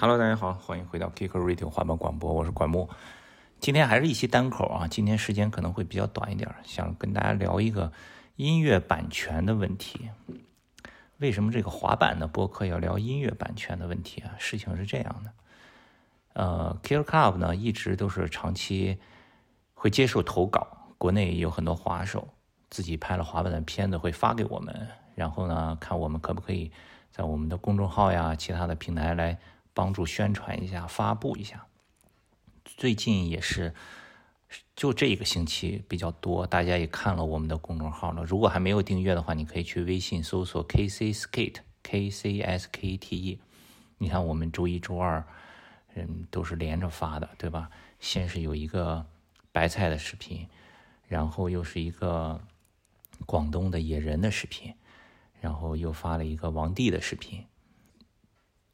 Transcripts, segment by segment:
Hello，大家好，欢迎回到 Kicker Radio 滑板广播，我是管木。今天还是一期单口啊，今天时间可能会比较短一点，想跟大家聊一个音乐版权的问题。为什么这个滑板的播客要聊音乐版权的问题啊？事情是这样的，呃，Kicker Club 呢一直都是长期会接受投稿，国内有很多滑手自己拍了滑板的片子会发给我们，然后呢看我们可不可以在我们的公众号呀、其他的平台来。帮助宣传一下，发布一下。最近也是，就这一个星期比较多，大家也看了我们的公众号了。如果还没有订阅的话，你可以去微信搜索 KC Skate K C S K T E。你看我们周一、周二，嗯，都是连着发的，对吧？先是有一个白菜的视频，然后又是一个广东的野人的视频，然后又发了一个王帝的视频。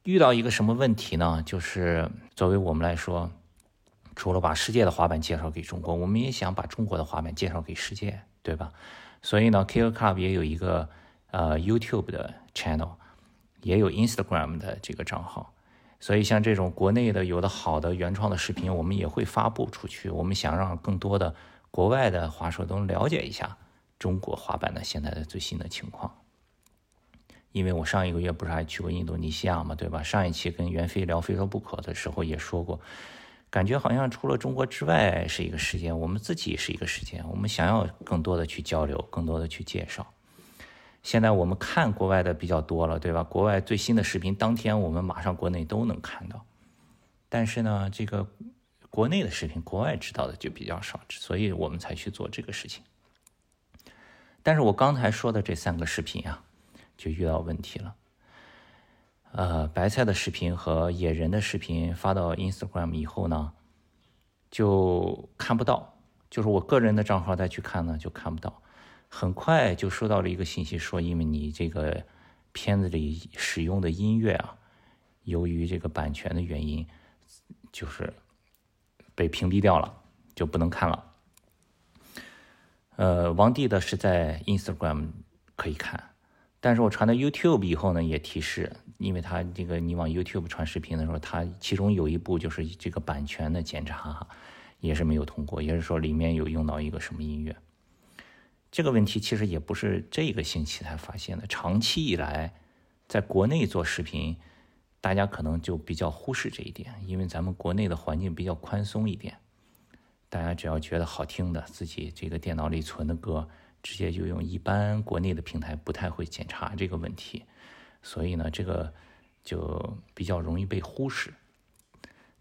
遇到一个什么问题呢？就是作为我们来说，除了把世界的滑板介绍给中国，我们也想把中国的滑板介绍给世界，对吧？所以呢，Ko Club 也有一个呃 YouTube 的 channel，也有 Instagram 的这个账号。所以像这种国内的有的好的原创的视频，我们也会发布出去。我们想让更多的国外的滑手都了解一下中国滑板的现在的最新的情况。因为我上一个月不是还去过印度尼西亚嘛，对吧？上一期跟袁飞聊非说不可的时候也说过，感觉好像除了中国之外是一个时间，我们自己是一个时间，我们想要更多的去交流，更多的去介绍。现在我们看国外的比较多了，对吧？国外最新的视频当天我们马上国内都能看到，但是呢，这个国内的视频国外知道的就比较少，所以我们才去做这个事情。但是我刚才说的这三个视频啊。就遇到问题了。呃，白菜的视频和野人的视频发到 Instagram 以后呢，就看不到。就是我个人的账号再去看呢，就看不到。很快就收到了一个信息，说因为你这个片子里使用的音乐啊，由于这个版权的原因，就是被屏蔽掉了，就不能看了。呃，王帝的是在 Instagram 可以看。但是我传到 YouTube 以后呢，也提示，因为它这个你往 YouTube 传视频的时候，它其中有一步就是这个版权的检查，也是没有通过，也是说里面有用到一个什么音乐。这个问题其实也不是这个星期才发现的，长期以来，在国内做视频，大家可能就比较忽视这一点，因为咱们国内的环境比较宽松一点，大家只要觉得好听的，自己这个电脑里存的歌。直接就用，一般国内的平台不太会检查这个问题，所以呢，这个就比较容易被忽视。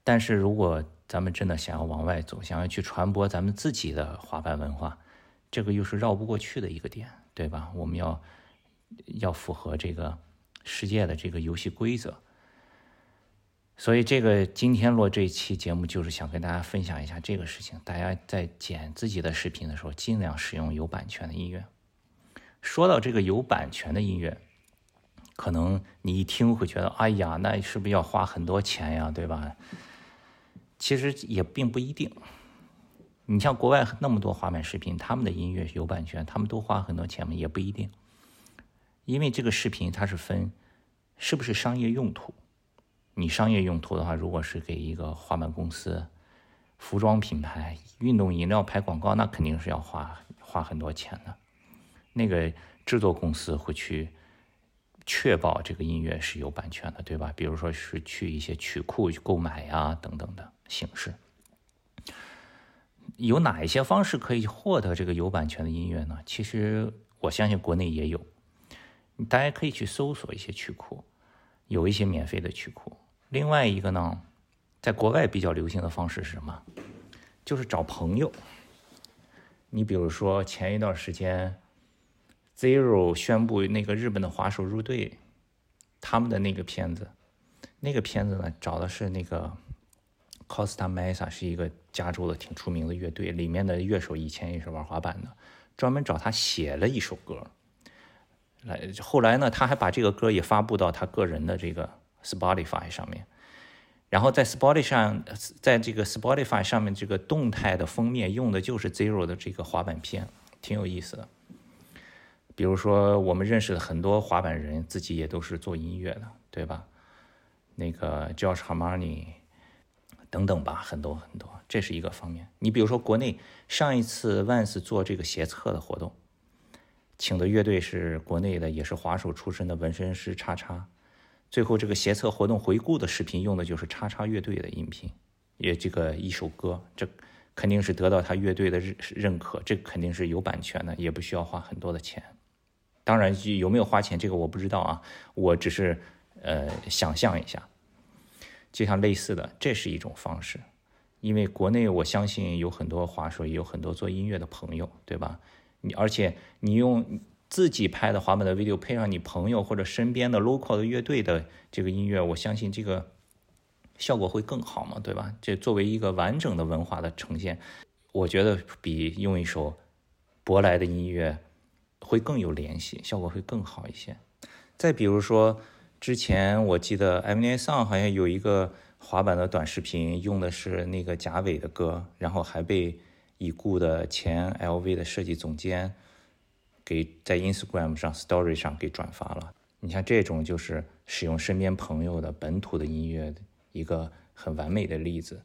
但是如果咱们真的想要往外走，想要去传播咱们自己的滑板文化，这个又是绕不过去的一个点，对吧？我们要要符合这个世界的这个游戏规则。所以，这个今天录这一期节目，就是想跟大家分享一下这个事情。大家在剪自己的视频的时候，尽量使用有版权的音乐。说到这个有版权的音乐，可能你一听会觉得，哎呀，那是不是要花很多钱呀？对吧？其实也并不一定。你像国外那么多滑板视频，他们的音乐有版权，他们都花很多钱吗？也不一定。因为这个视频它是分是不是商业用途。你商业用途的话，如果是给一个滑板公司、服装品牌、运动饮料拍广告，那肯定是要花花很多钱的。那个制作公司会去确保这个音乐是有版权的，对吧？比如说是去一些曲库去购买呀，等等的形式。有哪一些方式可以获得这个有版权的音乐呢？其实我相信国内也有，大家可以去搜索一些曲库，有一些免费的曲库。另外一个呢，在国外比较流行的方式是什么？就是找朋友。你比如说前一段时间，Zero 宣布那个日本的滑手入队，他们的那个片子，那个片子呢，找的是那个 Costa Mesa，是一个加州的挺出名的乐队，里面的乐手以前也是玩滑板的，专门找他写了一首歌。来，后来呢，他还把这个歌也发布到他个人的这个。Spotify 上面，然后在 Spotify 上，在这个 Spotify 上面，这个动态的封面用的就是 Zero 的这个滑板片，挺有意思的。比如说，我们认识的很多滑板人，自己也都是做音乐的，对吧？那个 George Harmony 等等吧，很多很多，这是一个方面。你比如说国内上一次 Vans 做这个鞋测的活动，请的乐队是国内的，也是滑手出身的纹身师叉叉。最后这个协测活动回顾的视频用的就是叉叉乐队的音频，也这个一首歌，这肯定是得到他乐队的认认可，这肯定是有版权的，也不需要花很多的钱。当然有没有花钱这个我不知道啊，我只是呃想象一下，就像类似的，这是一种方式。因为国内我相信有很多滑手，也有很多做音乐的朋友，对吧？你而且你用。自己拍的滑板的 video 配上你朋友或者身边的 local 的乐队的这个音乐，我相信这个效果会更好嘛，对吧？这作为一个完整的文化的呈现，我觉得比用一首舶来的音乐会更有联系，效果会更好一些。再比如说，之前我记得 M N A Song 好像有一个滑板的短视频，用的是那个贾伟的歌，然后还被已故的前 L V 的设计总监。给在 Instagram 上 Story 上给转发了。你像这种就是使用身边朋友的本土的音乐的一个很完美的例子。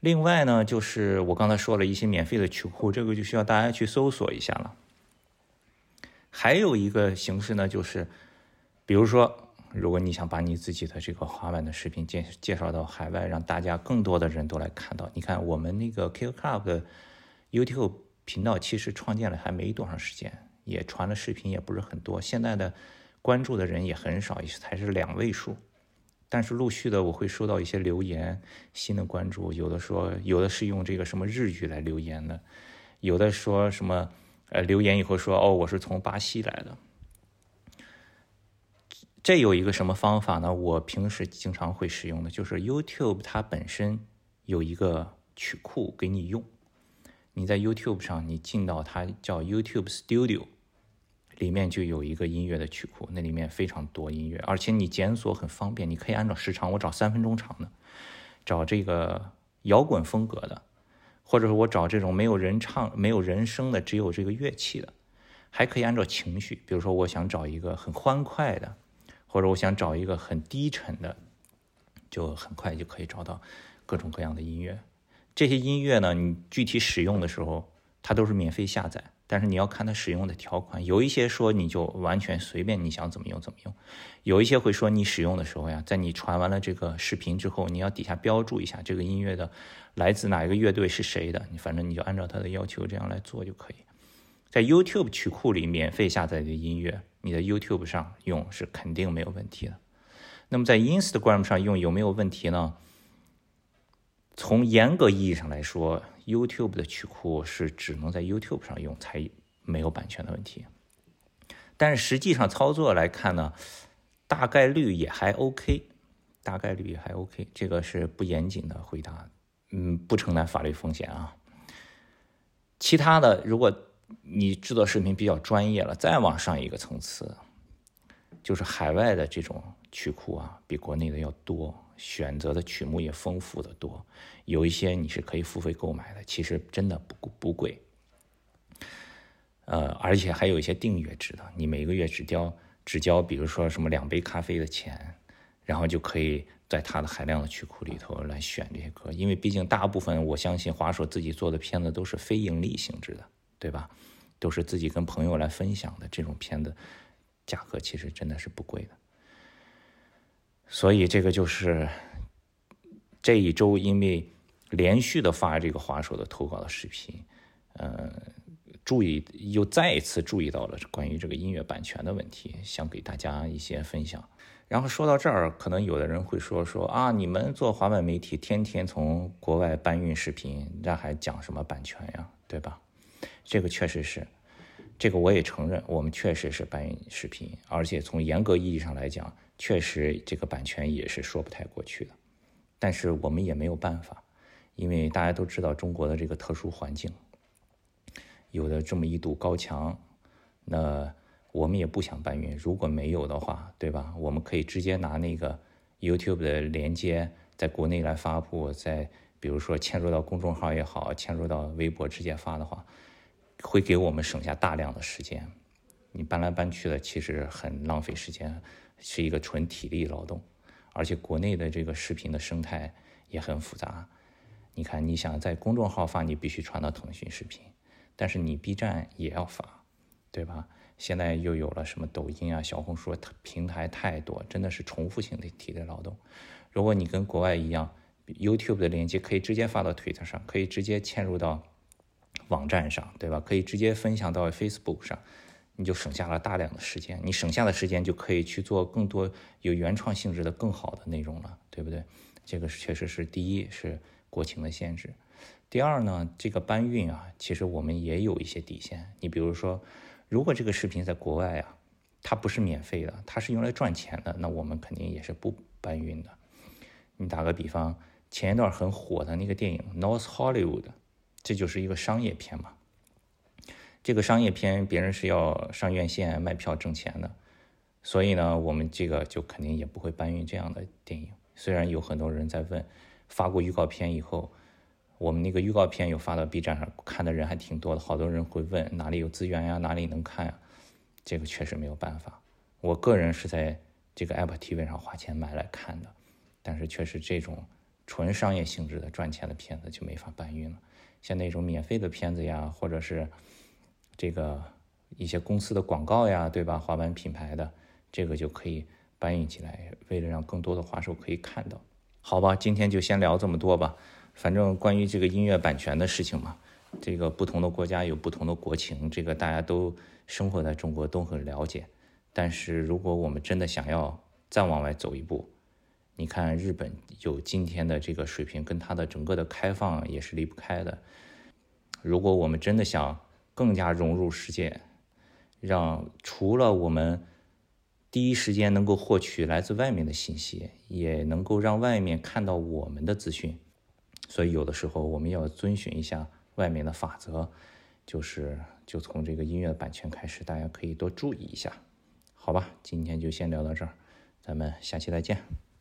另外呢，就是我刚才说了一些免费的曲库，这个就需要大家去搜索一下了。还有一个形式呢，就是比如说，如果你想把你自己的这个滑板的视频介介绍到海外，让大家更多的人都来看到。你看我们那个 Kick Club 的 YouTube。频道其实创建了还没多长时间，也传了视频也不是很多，现在的关注的人也很少，也才是两位数。但是陆续的我会收到一些留言，新的关注，有的说有的是用这个什么日语来留言的，有的说什么呃留言以后说哦我是从巴西来的。这有一个什么方法呢？我平时经常会使用的就是 YouTube 它本身有一个曲库给你用。你在 YouTube 上，你进到它叫 YouTube Studio，里面就有一个音乐的曲库，那里面非常多音乐，而且你检索很方便，你可以按照时长，我找三分钟长的，找这个摇滚风格的，或者说我找这种没有人唱、没有人声的，只有这个乐器的，还可以按照情绪，比如说我想找一个很欢快的，或者我想找一个很低沉的，就很快就可以找到各种各样的音乐。这些音乐呢，你具体使用的时候，它都是免费下载，但是你要看它使用的条款。有一些说你就完全随便你想怎么用怎么用，有一些会说你使用的时候呀，在你传完了这个视频之后，你要底下标注一下这个音乐的来自哪一个乐队是谁的，你反正你就按照他的要求这样来做就可以。在 YouTube 曲库里免费下载的音乐，你在 YouTube 上用是肯定没有问题的。那么在 Instagram 上用有没有问题呢？从严格意义上来说，YouTube 的曲库是只能在 YouTube 上用，才没有版权的问题。但是实际上操作来看呢，大概率也还 OK，大概率也还 OK。这个是不严谨的回答，嗯，不承担法律风险啊。其他的，如果你制作视频比较专业了，再往上一个层次，就是海外的这种曲库啊，比国内的要多。选择的曲目也丰富的多，有一些你是可以付费购买的，其实真的不不贵。呃，而且还有一些订阅制的，你每个月只交只交，比如说什么两杯咖啡的钱，然后就可以在它的海量的曲库里头来选这些歌。因为毕竟大部分我相信华硕自己做的片子都是非盈利性质的，对吧？都是自己跟朋友来分享的这种片子，价格其实真的是不贵的。所以这个就是这一周，因为连续的发这个滑手的投稿的视频，呃，注意又再一次注意到了关于这个音乐版权的问题，想给大家一些分享。然后说到这儿，可能有的人会说说啊，你们做滑板媒体，天天从国外搬运视频，那还讲什么版权呀，对吧？这个确实是，这个我也承认，我们确实是搬运视频，而且从严格意义上来讲。确实，这个版权也是说不太过去的，但是我们也没有办法，因为大家都知道中国的这个特殊环境，有的这么一堵高墙，那我们也不想搬运。如果没有的话，对吧？我们可以直接拿那个 YouTube 的连接在国内来发布，在比如说嵌入到公众号也好，嵌入到微博直接发的话，会给我们省下大量的时间。你搬来搬去的，其实很浪费时间。是一个纯体力劳动，而且国内的这个视频的生态也很复杂。你看，你想在公众号发，你必须传到腾讯视频，但是你 B 站也要发，对吧？现在又有了什么抖音啊、小红书平台太多，真的是重复性的体力劳动。如果你跟国外一样，YouTube 的链接可以直接发到 Twitter 上，可以直接嵌入到网站上，对吧？可以直接分享到 Facebook 上，你就省下了大量的时间。你省下的时间就可以去做更多有原创性质的、更好的内容了，对不对？这个确实是第一是。国情的限制。第二呢，这个搬运啊，其实我们也有一些底线。你比如说，如果这个视频在国外啊，它不是免费的，它是用来赚钱的，那我们肯定也是不搬运的。你打个比方，前一段很火的那个电影《North Hollywood》，这就是一个商业片嘛。这个商业片别人是要上院线卖票挣钱的，所以呢，我们这个就肯定也不会搬运这样的电影。虽然有很多人在问。发过预告片以后，我们那个预告片有发到 B 站上，看的人还挺多的。好多人会问哪里有资源呀，哪里能看呀？这个确实没有办法。我个人是在这个 Apple TV 上花钱买来看的，但是确实这种纯商业性质的赚钱的片子就没法搬运了。像那种免费的片子呀，或者是这个一些公司的广告呀，对吧？滑板品牌的这个就可以搬运起来，为了让更多的滑手可以看到。好吧，今天就先聊这么多吧。反正关于这个音乐版权的事情嘛，这个不同的国家有不同的国情，这个大家都生活在中国都很了解。但是如果我们真的想要再往外走一步，你看日本有今天的这个水平，跟它的整个的开放也是离不开的。如果我们真的想更加融入世界，让除了我们。第一时间能够获取来自外面的信息，也能够让外面看到我们的资讯，所以有的时候我们要遵循一下外面的法则，就是就从这个音乐版权开始，大家可以多注意一下，好吧？今天就先聊到这儿，咱们下期再见。